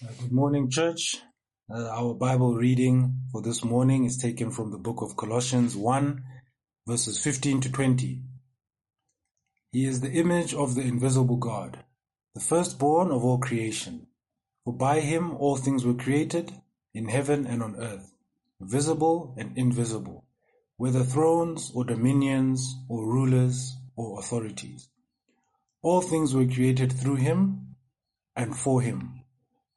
Uh, Good morning, church. Uh, our Bible reading for this morning is taken from the book of Colossians 1, verses 15 to 20. He is the image of the invisible God, the firstborn of all creation. For by him all things were created, in heaven and on earth, visible and invisible, whether thrones or dominions or rulers or authorities. All things were created through him and for him,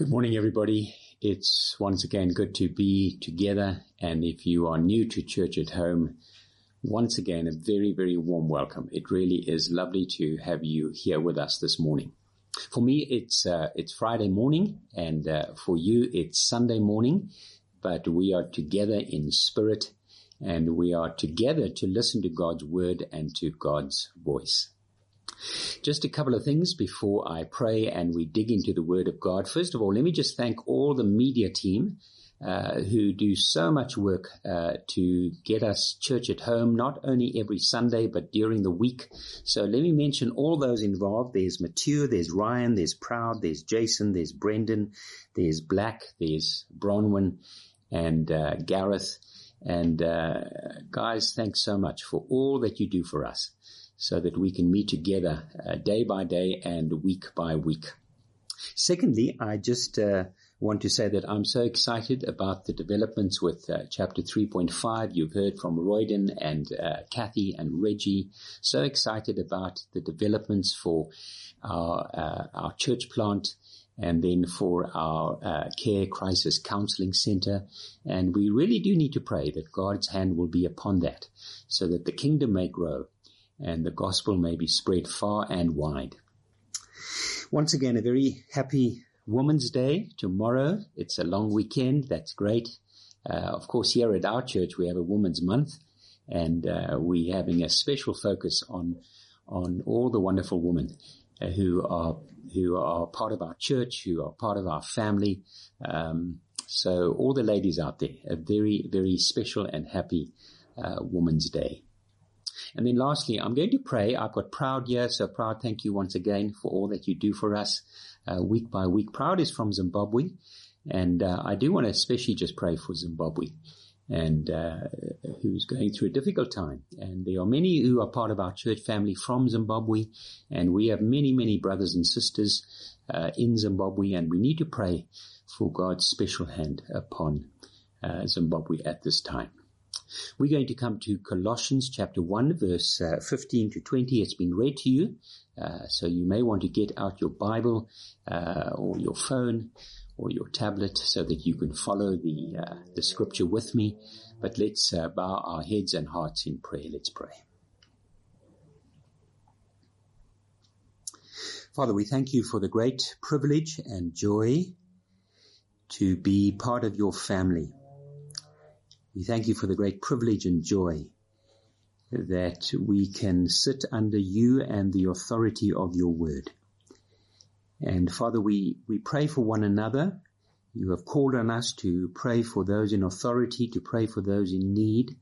Good morning, everybody. It's once again good to be together. And if you are new to church at home, once again, a very, very warm welcome. It really is lovely to have you here with us this morning. For me, it's, uh, it's Friday morning and, uh, for you, it's Sunday morning, but we are together in spirit and we are together to listen to God's word and to God's voice. Just a couple of things before I pray and we dig into the Word of God. First of all, let me just thank all the media team uh, who do so much work uh, to get us church at home, not only every Sunday but during the week. So let me mention all those involved. There's Mathieu, there's Ryan, there's Proud, there's Jason, there's Brendan, there's Black, there's Bronwyn, and uh, Gareth. And uh, guys, thanks so much for all that you do for us so that we can meet together uh, day by day and week by week. Secondly, I just uh, want to say that I'm so excited about the developments with uh, chapter 3.5. You've heard from Royden and uh, Kathy and Reggie. So excited about the developments for our, uh, our church plant and then for our uh, care crisis counseling center. And we really do need to pray that God's hand will be upon that so that the kingdom may grow and the gospel may be spread far and wide. Once again, a very happy Women's Day tomorrow. It's a long weekend. That's great. Uh, of course, here at our church, we have a Women's Month and uh, we're having a special focus on on all the wonderful women uh, who are who are part of our church, who are part of our family. Um, so, all the ladies out there, a very very special and happy uh, Women's Day. And then lastly, I'm going to pray. I've got Proud here. So Proud, thank you once again for all that you do for us uh, week by week. Proud is from Zimbabwe. And uh, I do want to especially just pray for Zimbabwe and uh, who's going through a difficult time. And there are many who are part of our church family from Zimbabwe. And we have many, many brothers and sisters uh, in Zimbabwe. And we need to pray for God's special hand upon uh, Zimbabwe at this time. We're going to come to Colossians chapter 1 verse uh, 15 to 20. It's been read to you. Uh, so you may want to get out your Bible uh, or your phone or your tablet so that you can follow the uh, the scripture with me. But let's uh, bow our heads and hearts in prayer. Let's pray. Father, we thank you for the great privilege and joy to be part of your family. We thank you for the great privilege and joy that we can sit under you and the authority of your word. And Father, we, we pray for one another. You have called on us to pray for those in authority, to pray for those in need,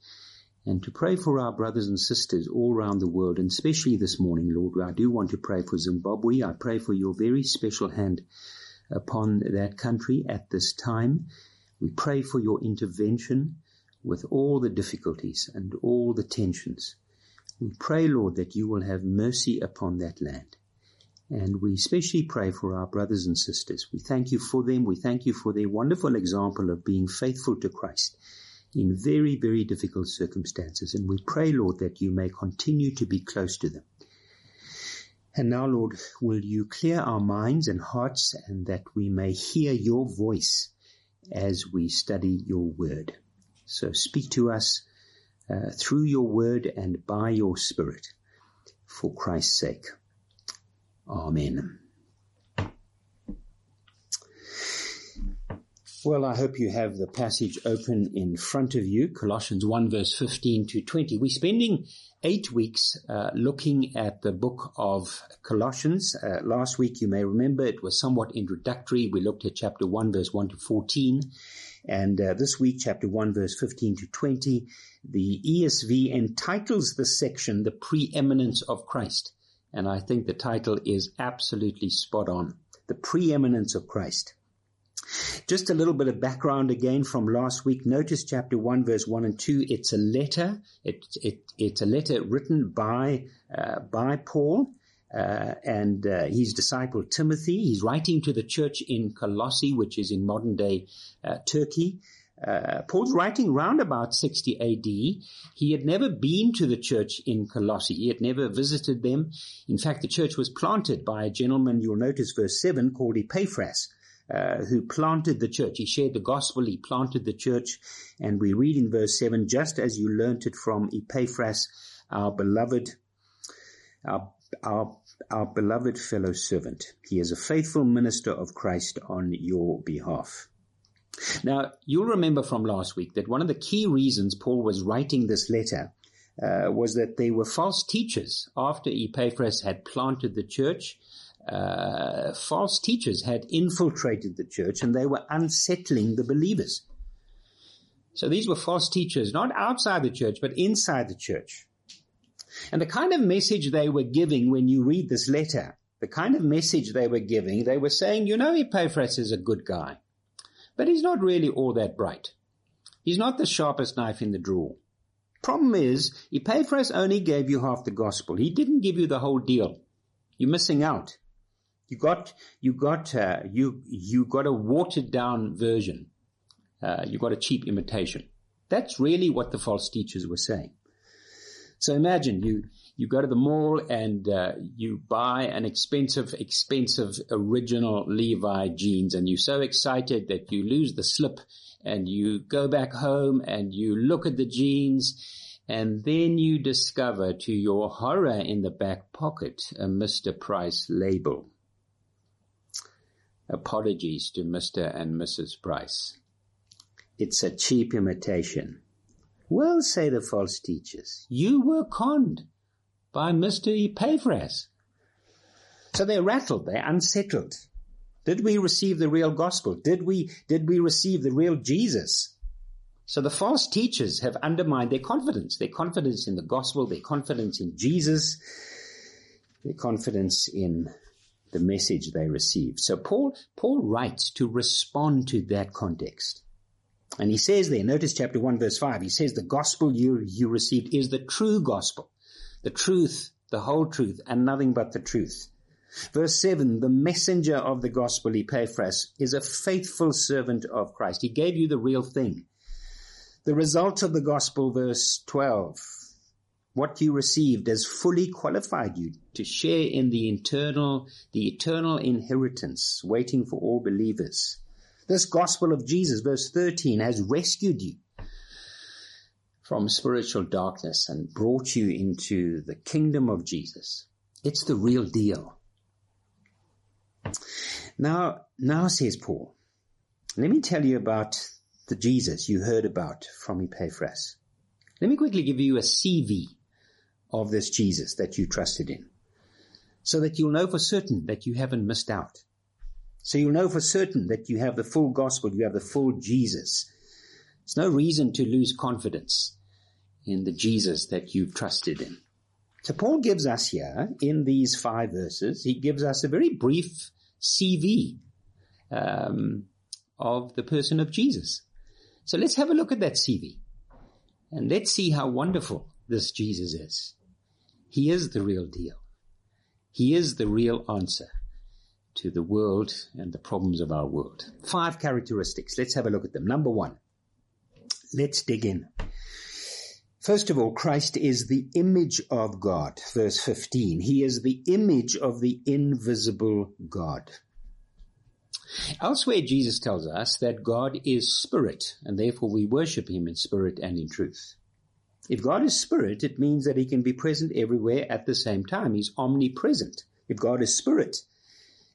and to pray for our brothers and sisters all around the world, and especially this morning, Lord, I do want to pray for Zimbabwe. I pray for your very special hand upon that country at this time. We pray for your intervention with all the difficulties and all the tensions. We pray, Lord, that you will have mercy upon that land. And we especially pray for our brothers and sisters. We thank you for them. We thank you for their wonderful example of being faithful to Christ in very, very difficult circumstances. And we pray, Lord, that you may continue to be close to them. And now, Lord, will you clear our minds and hearts and that we may hear your voice as we study your word. So speak to us uh, through your word and by your spirit for Christ's sake. Amen. Well, I hope you have the passage open in front of you, Colossians 1 verse 15 to 20. We're spending eight weeks uh, looking at the book of Colossians. Uh, last week, you may remember, it was somewhat introductory. We looked at chapter 1 verse 1 to 14 and uh, this week, chapter 1 verse 15 to 20, the ESV entitles the section, The Preeminence of Christ. And I think the title is absolutely spot on. The Preeminence of Christ. Just a little bit of background again from last week. Notice chapter 1 verse 1 and 2. It's a letter. It, it, it's a letter written by, uh, by Paul. Uh, and uh, his disciple Timothy. He's writing to the church in Colossae, which is in modern day uh, Turkey. Uh, Paul's writing round about 60 AD. He had never been to the church in Colossae. He had never visited them. In fact, the church was planted by a gentleman, you'll notice verse 7, called Epaphras. Uh, who planted the church. He shared the gospel, he planted the church, and we read in verse 7, just as you learnt it from Epaphras, our beloved, our, our, our beloved fellow servant. He is a faithful minister of Christ on your behalf. Now, you'll remember from last week that one of the key reasons Paul was writing this letter uh, was that they were false teachers after Epaphras had planted the church uh, false teachers had infiltrated the church and they were unsettling the believers. So these were false teachers, not outside the church, but inside the church. And the kind of message they were giving when you read this letter, the kind of message they were giving, they were saying, you know, Epaphras is a good guy, but he's not really all that bright. He's not the sharpest knife in the drawer. Problem is, Epaphras only gave you half the gospel. He didn't give you the whole deal. You're missing out. You got, you got, uh, you, you got a watered down version. Uh, you got a cheap imitation. That's really what the false teachers were saying. So imagine you, you go to the mall and uh, you buy an expensive, expensive original Levi jeans and you're so excited that you lose the slip and you go back home and you look at the jeans and then you discover to your horror in the back pocket a Mr. Price label. Apologies to Mr. and Mrs. Price. It's a cheap imitation. Well, say the false teachers, you were conned by Mr. Epaphras. So they're rattled, they're unsettled. Did we receive the real gospel? Did we, did we receive the real Jesus? So the false teachers have undermined their confidence, their confidence in the gospel, their confidence in Jesus, their confidence in the message they received. So Paul, Paul writes to respond to that context. And he says there, notice chapter 1 verse 5, he says the gospel you, you received is the true gospel, the truth, the whole truth, and nothing but the truth. Verse 7, the messenger of the gospel, Epaphras, is a faithful servant of Christ. He gave you the real thing. The result of the gospel, verse 12, what you received has fully qualified you to share in the internal, the eternal inheritance waiting for all believers. This gospel of Jesus, verse 13, has rescued you from spiritual darkness and brought you into the kingdom of Jesus. It's the real deal. Now, now says Paul, let me tell you about the Jesus you heard about from Epaphras. Let me quickly give you a CV of this Jesus that you trusted in. So that you'll know for certain that you haven't missed out. So you'll know for certain that you have the full gospel, you have the full Jesus. There's no reason to lose confidence in the Jesus that you've trusted in. So Paul gives us here, in these five verses, he gives us a very brief CV um, of the person of Jesus. So let's have a look at that CV. And let's see how wonderful this Jesus is. He is the real deal. He is the real answer to the world and the problems of our world. Five characteristics. Let's have a look at them. Number one. Let's dig in. First of all, Christ is the image of God. Verse 15. He is the image of the invisible God. Elsewhere, Jesus tells us that God is spirit, and therefore we worship him in spirit and in truth. If God is spirit, it means that he can be present everywhere at the same time. He's omnipresent. If God is spirit,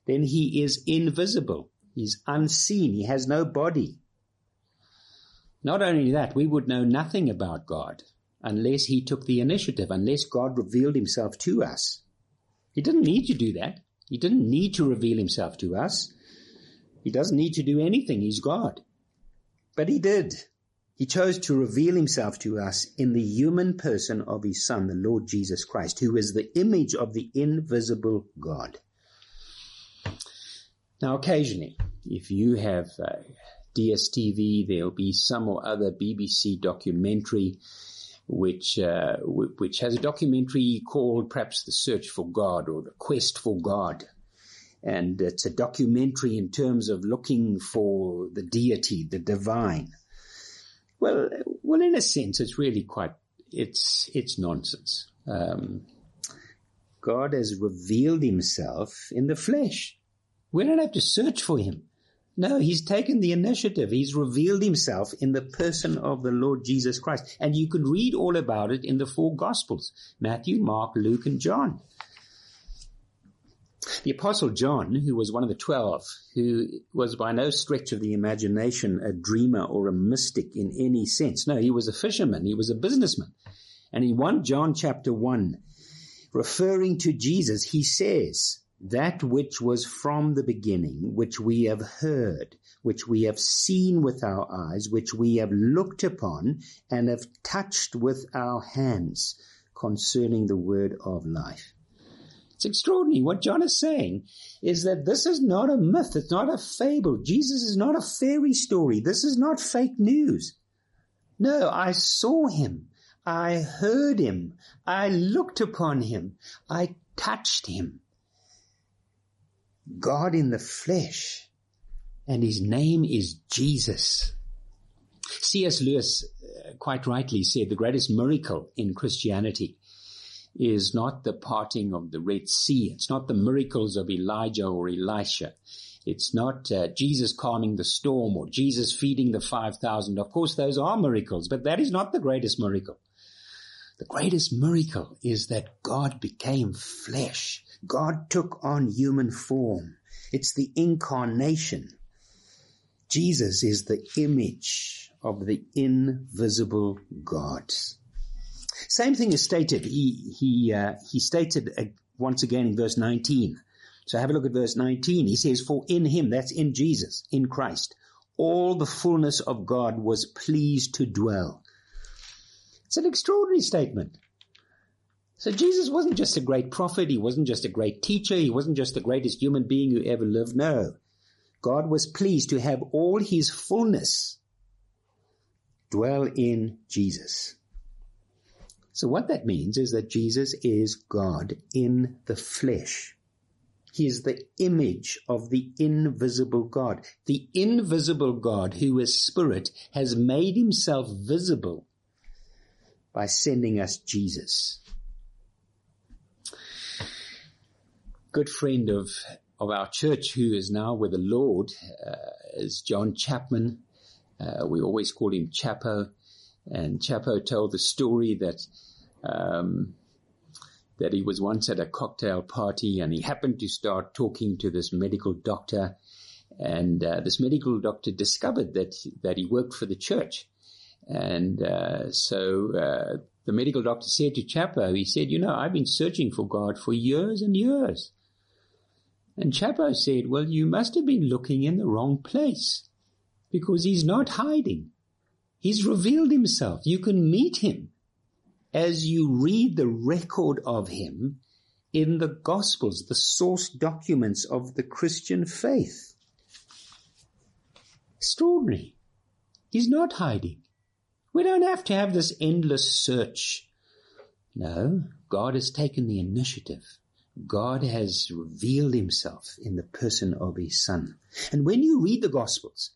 then he is invisible. He's unseen. He has no body. Not only that, we would know nothing about God unless he took the initiative, unless God revealed himself to us. He didn't need to do that. He didn't need to reveal himself to us. He doesn't need to do anything. He's God. But he did. He chose to reveal himself to us in the human person of his son, the Lord Jesus Christ, who is the image of the invisible God. Now, occasionally, if you have uh, DSTV, there'll be some or other BBC documentary which uh, w- which has a documentary called perhaps The Search for God or The Quest for God. And it's a documentary in terms of looking for the deity, the divine. Well, well, in a sense, it's really quite, it's, it's nonsense. Um, God has revealed himself in the flesh. We don't have to search for him. No, he's taken the initiative. He's revealed himself in the person of the Lord Jesus Christ. And you can read all about it in the four Gospels Matthew, Mark, Luke, and John. The Apostle John, who was one of the twelve, who was by no stretch of the imagination a dreamer or a mystic in any sense. No, he was a fisherman. He was a businessman. And in 1 John chapter 1, referring to Jesus, he says, that which was from the beginning, which we have heard, which we have seen with our eyes, which we have looked upon and have touched with our hands concerning the word of life. It's extraordinary. What John is saying is that this is not a myth. It's not a fable. Jesus is not a fairy story. This is not fake news. No, I saw him. I heard him. I looked upon him. I touched him. God in the flesh. And his name is Jesus. C.S. Lewis uh, quite rightly said the greatest miracle in Christianity is not the parting of the Red Sea. It's not the miracles of Elijah or Elisha. It's not uh, Jesus calming the storm or Jesus feeding the 5,000. Of course, those are miracles, but that is not the greatest miracle. The greatest miracle is that God became flesh. God took on human form. It's the incarnation. Jesus is the image of the invisible God. Same thing is stated. He he uh, he stated uh, once again in verse 19. So have a look at verse 19. He says, "For in Him, that's in Jesus, in Christ, all the fullness of God was pleased to dwell." It's an extraordinary statement. So Jesus wasn't just a great prophet. He wasn't just a great teacher. He wasn't just the greatest human being who ever lived. No. God was pleased to have all his fullness dwell in Jesus. So what that means is that Jesus is God in the flesh. He is the image of the invisible God. The invisible God who is spirit has made himself visible by sending us Jesus. Good friend of, of our church who is now with the Lord uh, is John Chapman. Uh, we always call him Chapo. And Chapo told the story that um, that he was once at a cocktail party and he happened to start talking to this medical doctor, and uh, this medical doctor discovered that that he worked for the church, and uh, so uh, the medical doctor said to Chapo, he said, "You know, I've been searching for God for years and years." And Chapo said, "Well, you must have been looking in the wrong place, because he's not hiding." He's revealed himself. You can meet him as you read the record of him in the Gospels, the source documents of the Christian faith. Extraordinary. He's not hiding. We don't have to have this endless search. No, God has taken the initiative. God has revealed himself in the person of his son. And when you read the Gospels,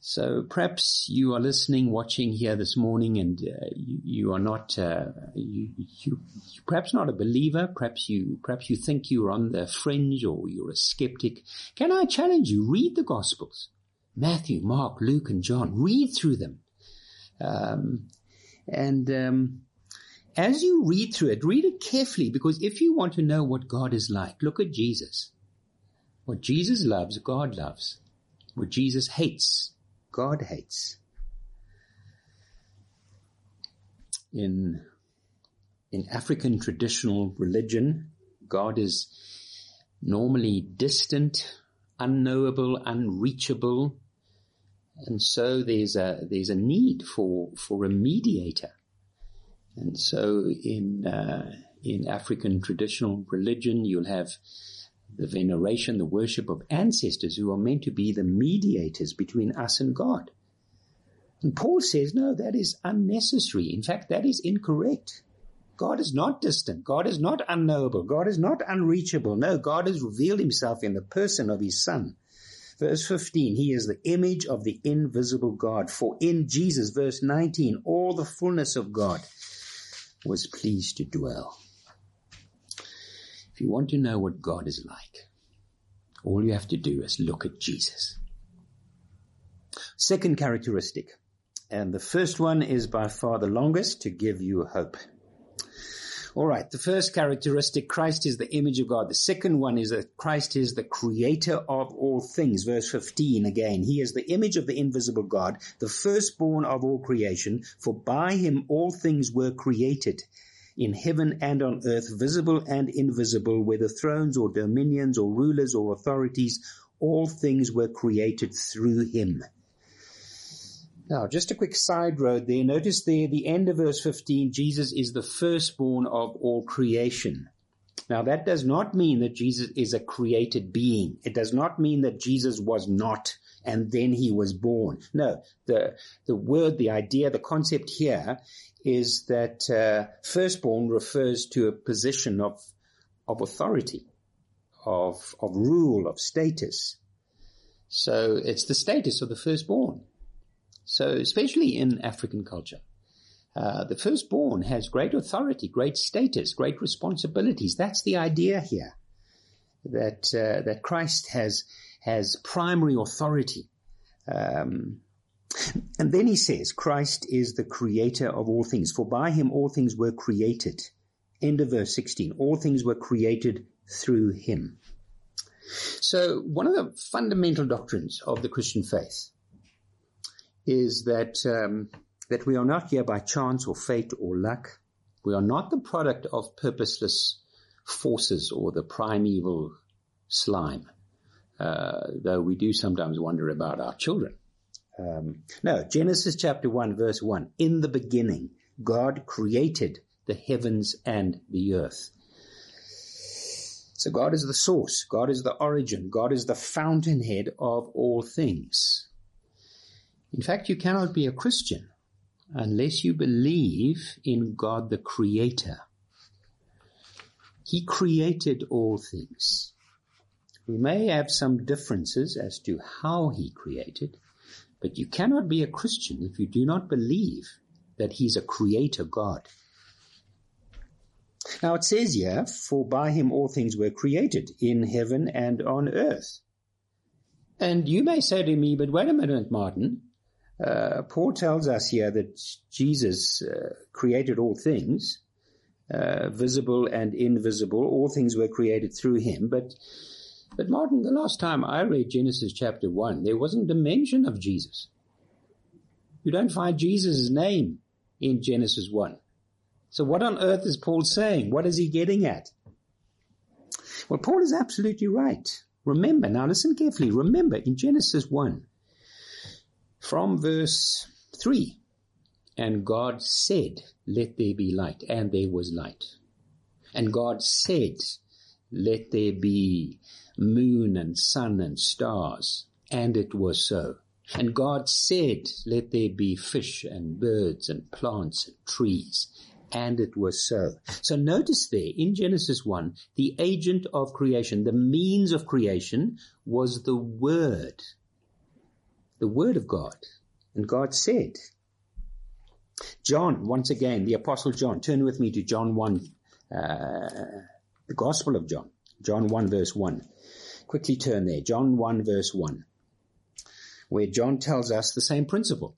so perhaps you are listening, watching here this morning, and uh, you, you, are not, uh, you, you, perhaps not a believer. Perhaps you, perhaps you think you're on the fringe or you're a skeptic. Can I challenge you? Read the Gospels, Matthew, Mark, Luke, and John. Read through them, um, and um, as you read through it, read it carefully because if you want to know what God is like, look at Jesus. What Jesus loves, God loves. What Jesus hates, God hates. In, in African traditional religion, God is normally distant, unknowable, unreachable. And so there's a, there's a need for, for a mediator. And so in, uh, in African traditional religion, you'll have the veneration, the worship of ancestors who are meant to be the mediators between us and God. And Paul says, no, that is unnecessary. In fact, that is incorrect. God is not distant. God is not unknowable. God is not unreachable. No, God has revealed himself in the person of his son. Verse 15, he is the image of the invisible God. For in Jesus, verse 19, all the fullness of God was pleased to dwell. If you want to know what God is like, all you have to do is look at Jesus. Second characteristic, and the first one is by far the longest to give you hope. All right. The first characteristic, Christ is the image of God. The second one is that Christ is the creator of all things. Verse 15 again. He is the image of the invisible God, the firstborn of all creation, for by him all things were created in heaven and on earth, visible and invisible, whether thrones or dominions or rulers or authorities, all things were created through him now, just a quick side road there. Notice there, the end of verse 15, Jesus is the firstborn of all creation. Now, that does not mean that Jesus is a created being. It does not mean that Jesus was not and then he was born. No, the, the word, the idea, the concept here is that uh, firstborn refers to a position of, of authority, of, of rule, of status. So it's the status of the firstborn. So, especially in African culture, uh, the firstborn has great authority, great status, great responsibilities. That's the idea here. That uh, that Christ has has primary authority. Um, and then he says, Christ is the creator of all things, for by him all things were created. End of verse 16. All things were created through him. So one of the fundamental doctrines of the Christian faith is that um, that we are not here by chance or fate or luck. We are not the product of purposeless forces or the primeval slime, uh, though we do sometimes wonder about our children. Um, no, Genesis chapter 1 verse 1. In the beginning, God created the heavens and the earth. So God is the source. God is the origin. God is the fountainhead of all things. In fact, you cannot be a Christian unless you believe in God the Creator. He created all things. We may have some differences as to how He created, but you cannot be a Christian if you do not believe that He's a Creator God. Now it says here, for by Him all things were created in heaven and on earth. And you may say to me, but wait a minute, Martin. Uh, Paul tells us here that Jesus uh, created all things, uh, visible and invisible. All things were created through him. But, but Martin, the last time I read Genesis chapter one, there wasn't a mention of Jesus. You don't find Jesus' name in Genesis one. So what on earth is Paul saying? What is he getting at? Well, Paul is absolutely right. Remember, now listen carefully. Remember in Genesis 1, from verse 3. And God said, let there be light. And there was light. And God said, let there be moon and sun and stars. And it was so. And God said, let there be fish and birds and plants and trees. And it was so. So notice there in Genesis 1, the agent of creation, the means of creation was the Word the Word of God. And God said, John, once again, the Apostle John, turn with me to John 1, uh, the Gospel of John, John 1 verse 1. Quickly turn there, John 1 verse 1, where John tells us the same principle.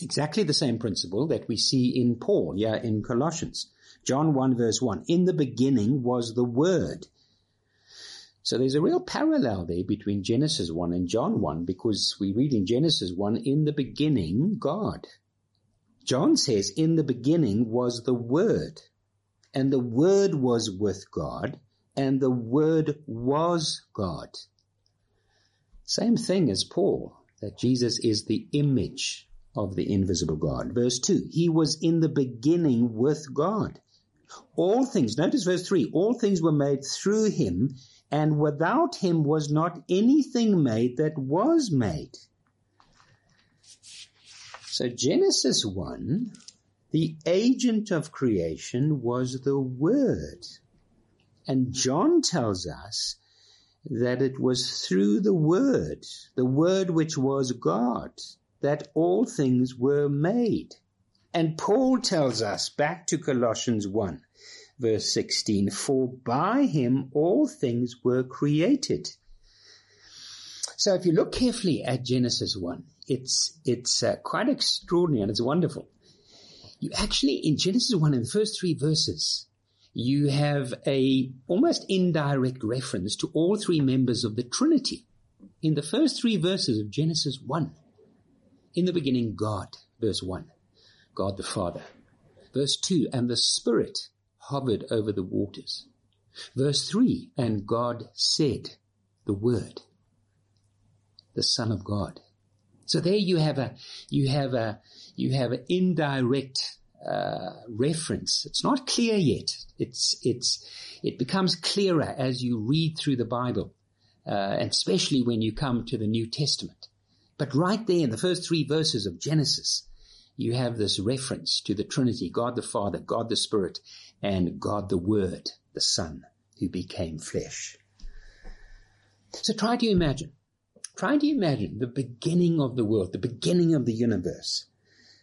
Exactly the same principle that we see in Paul, yeah, in Colossians. John 1 verse 1. In the beginning was the Word. So there's a real parallel there between Genesis 1 and John 1 because we read in Genesis 1, in the beginning, God. John says, in the beginning was the Word, and the Word was with God, and the Word was God. Same thing as Paul, that Jesus is the image of the invisible God. Verse 2, He was in the beginning with God. All things, notice verse 3, all things were made through Him, and without him was not anything made that was made. So Genesis 1, the agent of creation was the Word. And John tells us that it was through the Word, the Word which was God, that all things were made. And Paul tells us back to Colossians 1 verse 16, for by him all things were created. So if you look carefully at Genesis 1, it's, it's uh, quite extraordinary and it's wonderful. You actually, in Genesis 1, in the first three verses, you have a almost indirect reference to all three members of the Trinity. In the first three verses of Genesis 1, in the beginning, God, verse 1, God the Father. Verse 2, and the Spirit, hovered over the waters. Verse 3, and God said the word, the Son of God. So there you have a, you have a, you have an indirect uh, reference. It's not clear yet. It's, it's, it becomes clearer as you read through the Bible, uh, and especially when you come to the New Testament. But right there in the first three verses of Genesis, you have this reference to the Trinity, God the Father, God the Spirit, and God the Word, the Son, who became flesh. So try to imagine, try to imagine the beginning of the world, the beginning of the universe.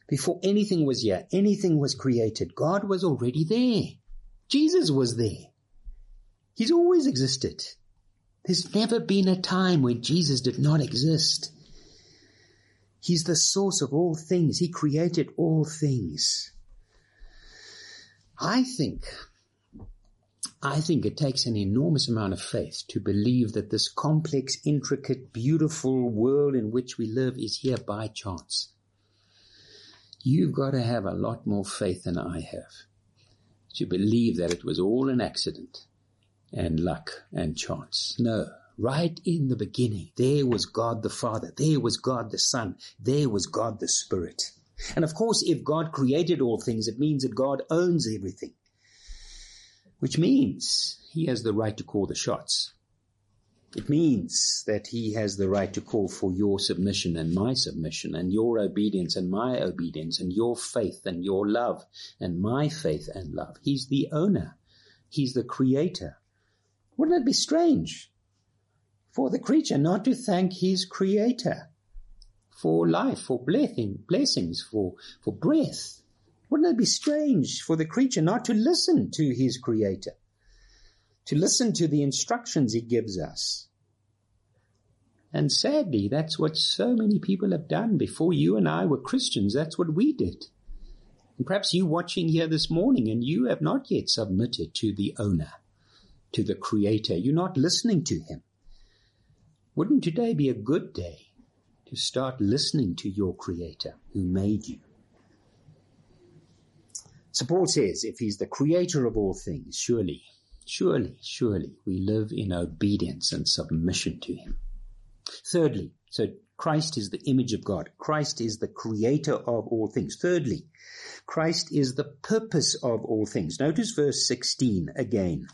Before anything was here, anything was created, God was already there. Jesus was there. He's always existed. There's never been a time when Jesus did not exist. He's the source of all things. He created all things. I think, I think it takes an enormous amount of faith to believe that this complex, intricate, beautiful world in which we live is here by chance. You've got to have a lot more faith than I have to believe that it was all an accident and luck and chance. No, right in the beginning, there was God the Father, there was God the Son, there was God the Spirit. And of course, if God created all things, it means that God owns everything. Which means he has the right to call the shots. It means that he has the right to call for your submission and my submission and your obedience and my obedience and your faith and your love and my faith and love. He's the owner. He's the creator. Wouldn't it be strange for the creature not to thank his creator? for life, for blessing, blessings, for, for breath. Wouldn't it be strange for the creature not to listen to his creator? To listen to the instructions he gives us? And sadly, that's what so many people have done before you and I were Christians. That's what we did. And perhaps you watching here this morning and you have not yet submitted to the owner, to the creator. You're not listening to him. Wouldn't today be a good day to start listening to your creator who made you. So Paul says, if he's the creator of all things, surely, surely, surely we live in obedience and submission to him. Thirdly, so Christ is the image of God. Christ is the creator of all things. Thirdly, Christ is the purpose of all things. Notice verse 16 again.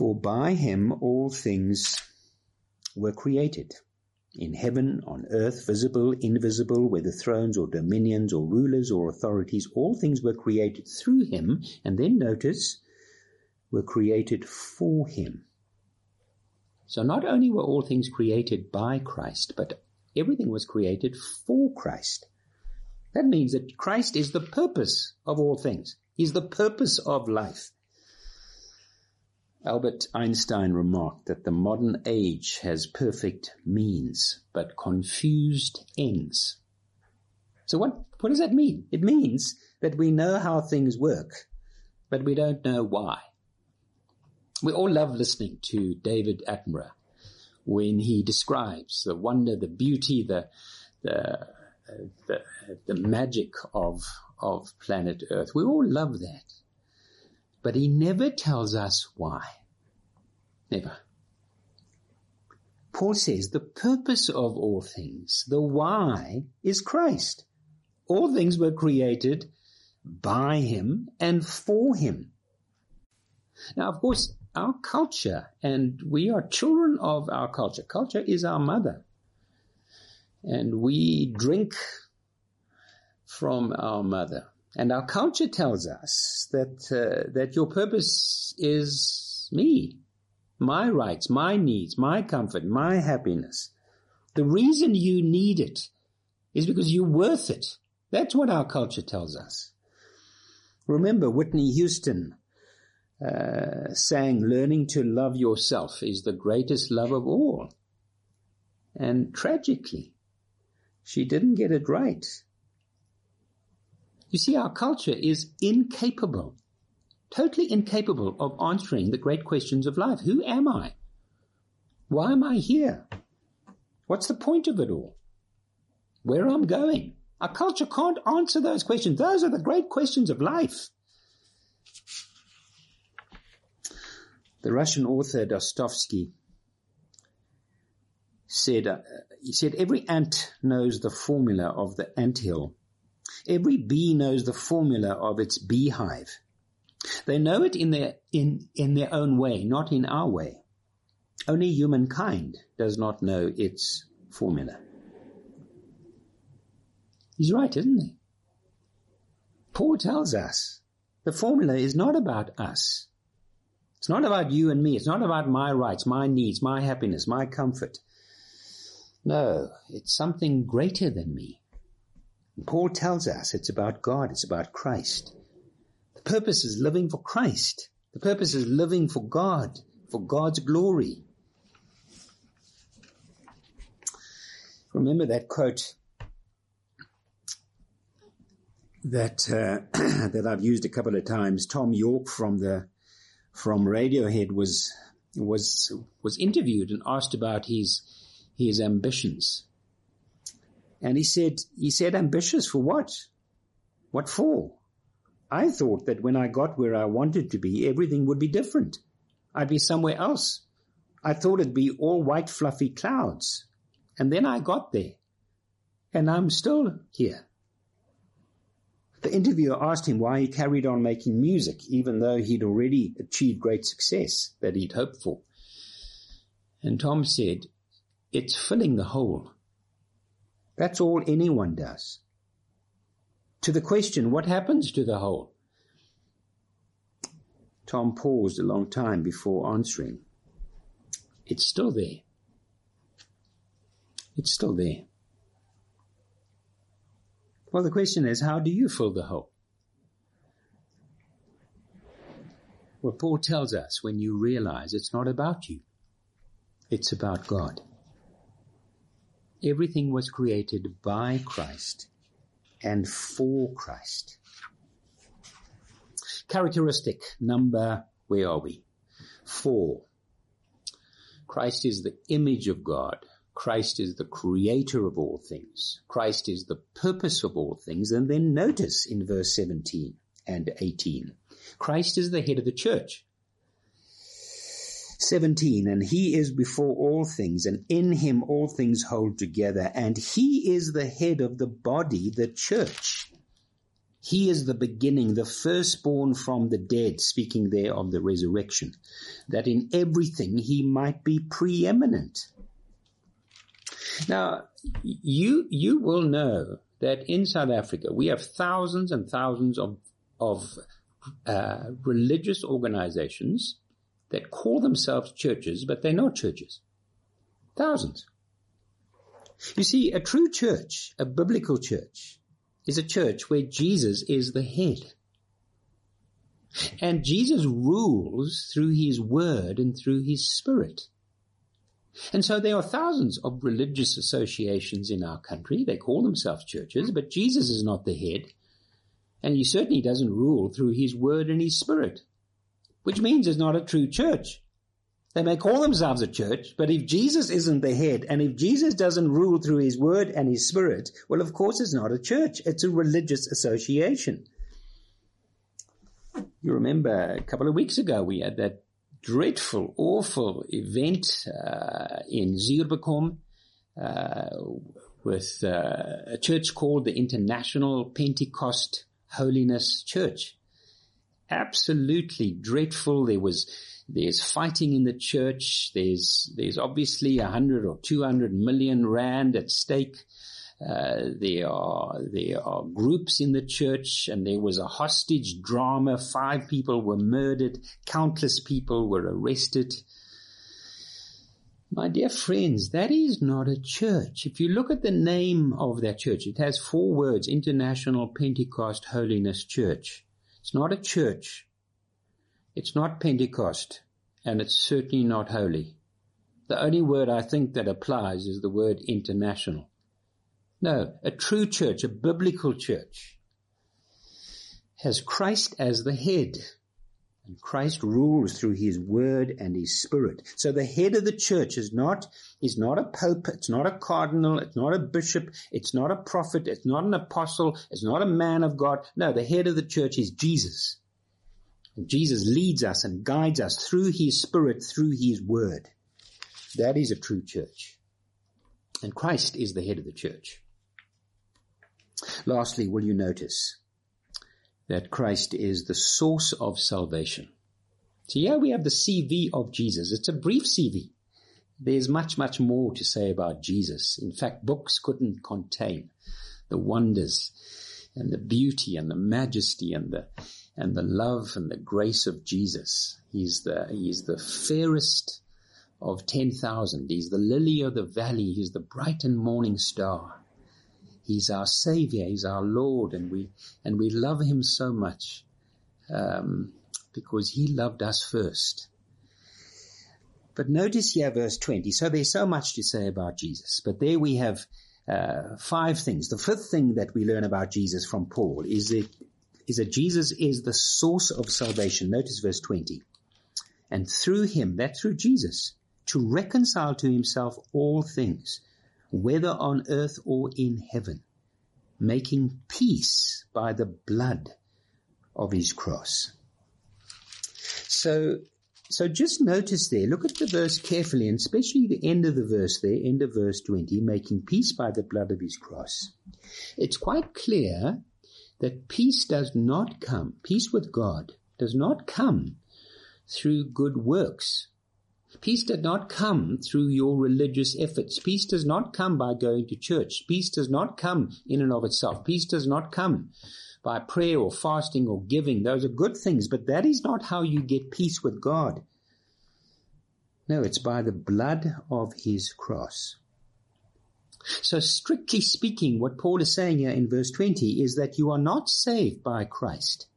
For by him all things were created in heaven, on earth, visible, invisible, whether thrones or dominions or rulers or authorities, all things were created through him, and then notice, were created for him. So not only were all things created by Christ, but everything was created for Christ. That means that Christ is the purpose of all things. He's the purpose of life. Albert Einstein remarked that the modern age has perfect means, but confused ends. So what, what does that mean? It means that we know how things work, but we don't know why. We all love listening to David Attenborough when he describes the wonder, the beauty, the, the, the, the magic of, of planet Earth. We all love that. But he never tells us why. Never. Paul says the purpose of all things, the why, is Christ. All things were created by him and for him. Now, of course, our culture, and we are children of our culture. Culture is our mother. And we drink from our mother. And our culture tells us that, uh, that your purpose is me, my rights, my needs, my comfort, my happiness. The reason you need it is because you're worth it. That's what our culture tells us. Remember Whitney Houston uh, learning to love yourself is the greatest love of all. And tragically, she didn't get it right. You see, our culture is incapable, totally incapable of answering the great questions of life. Who am I? Why am I here? What's the point of it all? Where am I'm going? Our culture can't answer those questions. Those are the great questions of life. The Russian author Dostoevsky said, uh, he said, every ant knows the formula of the anthill. Every bee knows the formula of its beehive. They know it in their, in, in their own way, not in our way. Only humankind does not know its formula. He's right, isn't he? Paul tells us the formula is not about us. It's not about you and me. It's not about my rights, my needs, my happiness, my comfort. No, it's something greater than me. Paul tells us it's about God. It's about Christ. The purpose is living for Christ. The purpose is living for God, for God's glory. Remember that quote that uh, that I've used a couple of times. Thom Yorke from the from Radiohead was was was interviewed and asked about his his ambitions. And he said he said ambitious for what? What for? I thought that when I got where I wanted to be, everything would be different. I'd be somewhere else. I thought it'd be all white fluffy clouds. And then I got there. And I'm still here. The interviewer asked him why he carried on making music, even though he'd already achieved great success that he'd hoped for. And Thom said, it's filling the hole. That's all anyone does. To the question, what happens to the hole? Thom paused a long time before answering. It's still there. It's still there. Well, the question is, how do you fill the hole? Well, Paul tells us when you realize it's not about you, it's about God. Everything was created by Christ and for Christ. Characteristic number, where are we? Four. Christ is the image of God. Christ is the creator of all things. Christ is the purpose of all things. And then notice in verse 17 and 18, Christ is the head of the church. 17, and he is before all things, and in him all things hold together, and he is the head of the body, the church. He is the beginning, the firstborn from the dead, speaking there of the resurrection, that in everything he might be preeminent. Now, you, you will know that in South Africa, we have thousands and thousands of, of uh, religious organizations that call themselves churches, but they're not churches. Thousands. You see, a true church, a biblical church, is a church where Jesus is the head. And Jesus rules through his word and through his spirit. And so there are thousands of religious associations in our country. They call themselves churches, but Jesus is not the head. And he certainly doesn't rule through his word and his spirit. Which means it's not a true church. They may call themselves a church, but if Jesus isn't the head and if Jesus doesn't rule through his word and his spirit, well, of course it's not a church. It's a religious association. You remember a couple of weeks ago we had that dreadful, awful event uh, in Zuurbekom uh, with uh, a church called the International Pentecost Holiness Church. Absolutely dreadful. There was there's fighting in the church. There's there's obviously a hundred or two hundred million rand at stake. Uh, there are there are groups in the church, and there was a hostage drama. Five people were murdered. Countless people were arrested. My dear friends, that is not a church. If you look at the name of that church, it has four words, International Pentecost Holiness Church. It's not a church. It's not Pentecost, and it's certainly not holy. The only word I think that applies is the word international. No, a true church, a biblical church, has Christ as the head. Christ rules through his word and his spirit. So the head of the church is not, is not a pope, it's not a cardinal, it's not a bishop, it's not a prophet, it's not an apostle, it's not a man of God. No, the head of the church is Jesus. And Jesus leads us and guides us through his spirit, through his word. That is a true church. And Christ is the head of the church. Lastly, will you notice that Christ is the source of salvation? So here we have the CV of Jesus. It's a brief CV. There's much, much more to say about Jesus. In fact, books couldn't contain the wonders and the beauty and the majesty and the, and the love and the grace of Jesus. He's the, he's the fairest of 10,000. He's the lily of the valley. He's the bright and morning star. He's our Savior. He's our Lord, and we and we love Him so much um, because He loved us first. But notice here, verse twenty. So there's so much to say about Jesus, but there we have uh, five things. The fifth thing that we learn about Jesus from Paul is that is that Jesus is the source of salvation. Notice verse twenty, and through Him, that through Jesus, to reconcile to Himself all things whether on earth or in heaven, making peace by the blood of his cross. So, so just notice there, look at the verse carefully, and especially the end of the verse there, end of verse 20, making peace by the blood of his cross. It's quite clear that peace does not come, peace with God does not come through good works. Peace did not come through your religious efforts. Peace does not come by going to church. Peace does not come in and of itself. Peace does not come by prayer or fasting or giving. Those are good things, but that is not how you get peace with God. No, it's by the blood of his cross. So strictly speaking, what Paul is saying here in verse 20 is that you are not saved by Christ.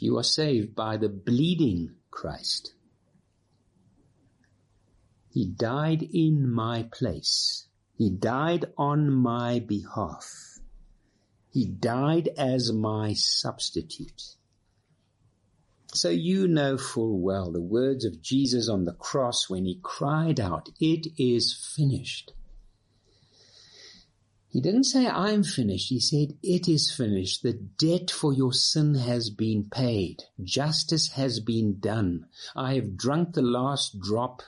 You are saved by the bleeding Christ. He died in my place. He died on my behalf. He died as my substitute. So you know full well the words of Jesus on the cross when he cried out, it is finished. He didn't say, I'm finished. He said, it is finished. The debt for your sin has been paid. Justice has been done. I have drunk the last drop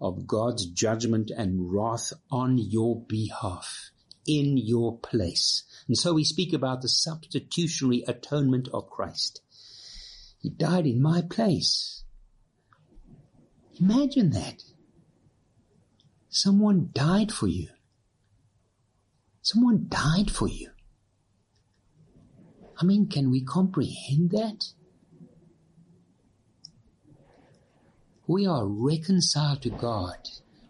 of God's judgment and wrath on your behalf, in your place. And so we speak about the substitutionary atonement of Christ. He died in my place. Imagine that. Someone died for you. Someone died for you. I mean, can we comprehend that? We are reconciled to God.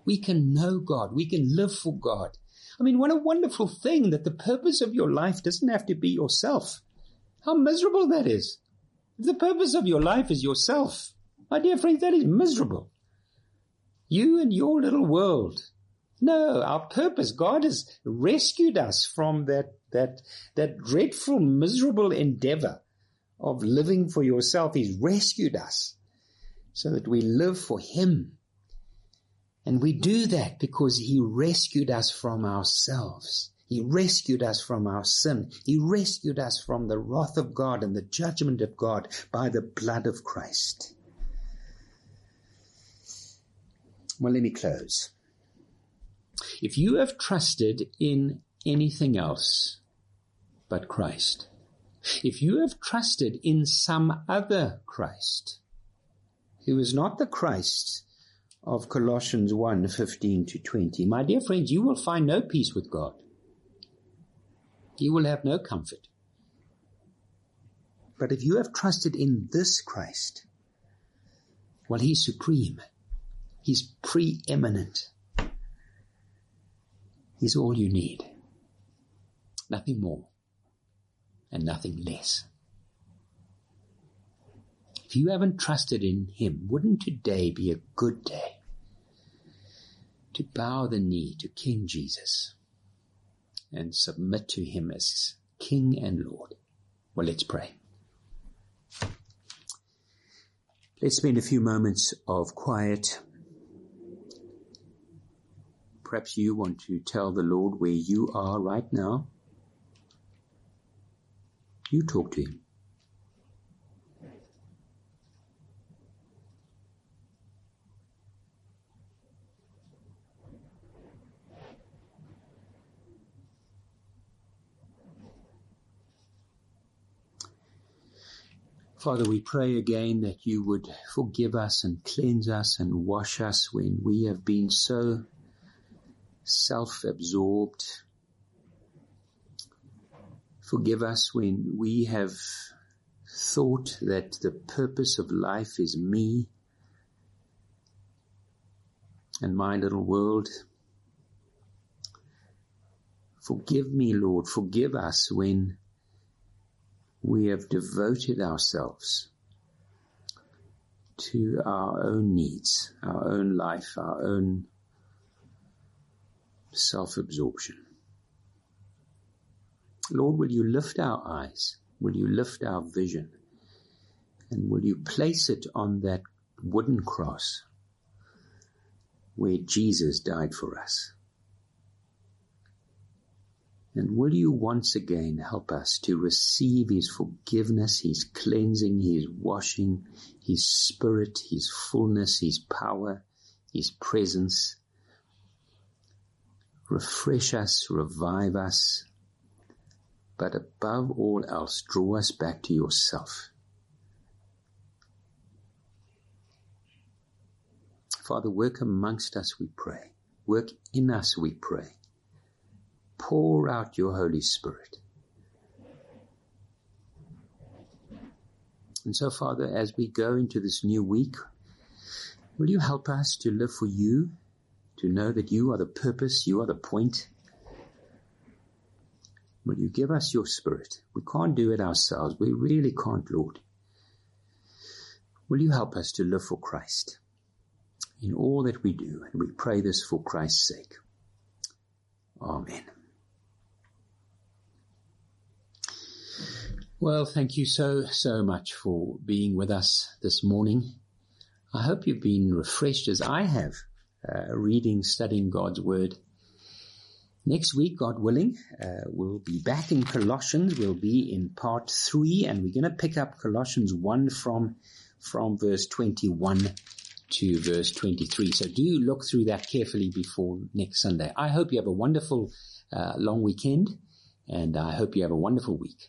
We can know God. We can live for God. I mean, what a wonderful thing that the purpose of your life doesn't have to be yourself. How miserable that is. If the purpose of your life is yourself, my dear friends, that is miserable. You and your little world. No, our purpose, God has rescued us from that, that, that dreadful, miserable endeavor of living for yourself. He's rescued us so that we live for Him. And we do that because He rescued us from ourselves. He rescued us from our sin. He rescued us from the wrath of God and the judgment of God by the blood of Christ. Well, let me close. If you have trusted in anything else but Christ, if you have trusted in some other Christ, who is not the Christ of Colossians 1, 15 to 20, my dear friends, you will find no peace with God. You will have no comfort. But if you have trusted in this Christ, well, He's supreme. He's preeminent. He's all you need. Nothing more and nothing less. If you haven't trusted in Him, wouldn't today be a good day to bow the knee to King Jesus and submit to Him as King and Lord? Well, let's pray. Let's spend a few moments of quiet Perhaps you want to tell the Lord where you are right now. You talk to Him. Father, we pray again that you would forgive us and cleanse us and wash us when we have been so self-absorbed. Forgive us when we have thought that the purpose of life is me and my little world. Forgive me, Lord, forgive us when we have devoted ourselves to our own needs, our own life, our own self-absorption. Lord, will you lift our eyes? Will you lift our vision? And will you place it on that wooden cross where Jesus died for us? And will you once again help us to receive His forgiveness, His cleansing, His washing, His Spirit, His fullness, His power, His presence, refresh us, revive us, but above all else, draw us back to yourself. Father, work amongst us, we pray. Work in us, we pray. Pour out your Holy Spirit. And so, Father, as we go into this new week, will you help us to live for you to know that you are the purpose, you are the point. Will you give us your spirit? We can't do it ourselves. We really can't, Lord. Will you help us to live for Christ in all that we do? And we pray this for Christ's sake. Amen. Well, thank you so, so much for being with us this morning. I hope you've been refreshed as I have uh, reading, studying God's Word. Next week, God willing, uh, we'll be back in Colossians. We'll be in part three, and we're going to pick up Colossians 1 from, from verse 21 to verse 23. So do look through that carefully before next Sunday. I hope you have a wonderful uh, long weekend, and I hope you have a wonderful week,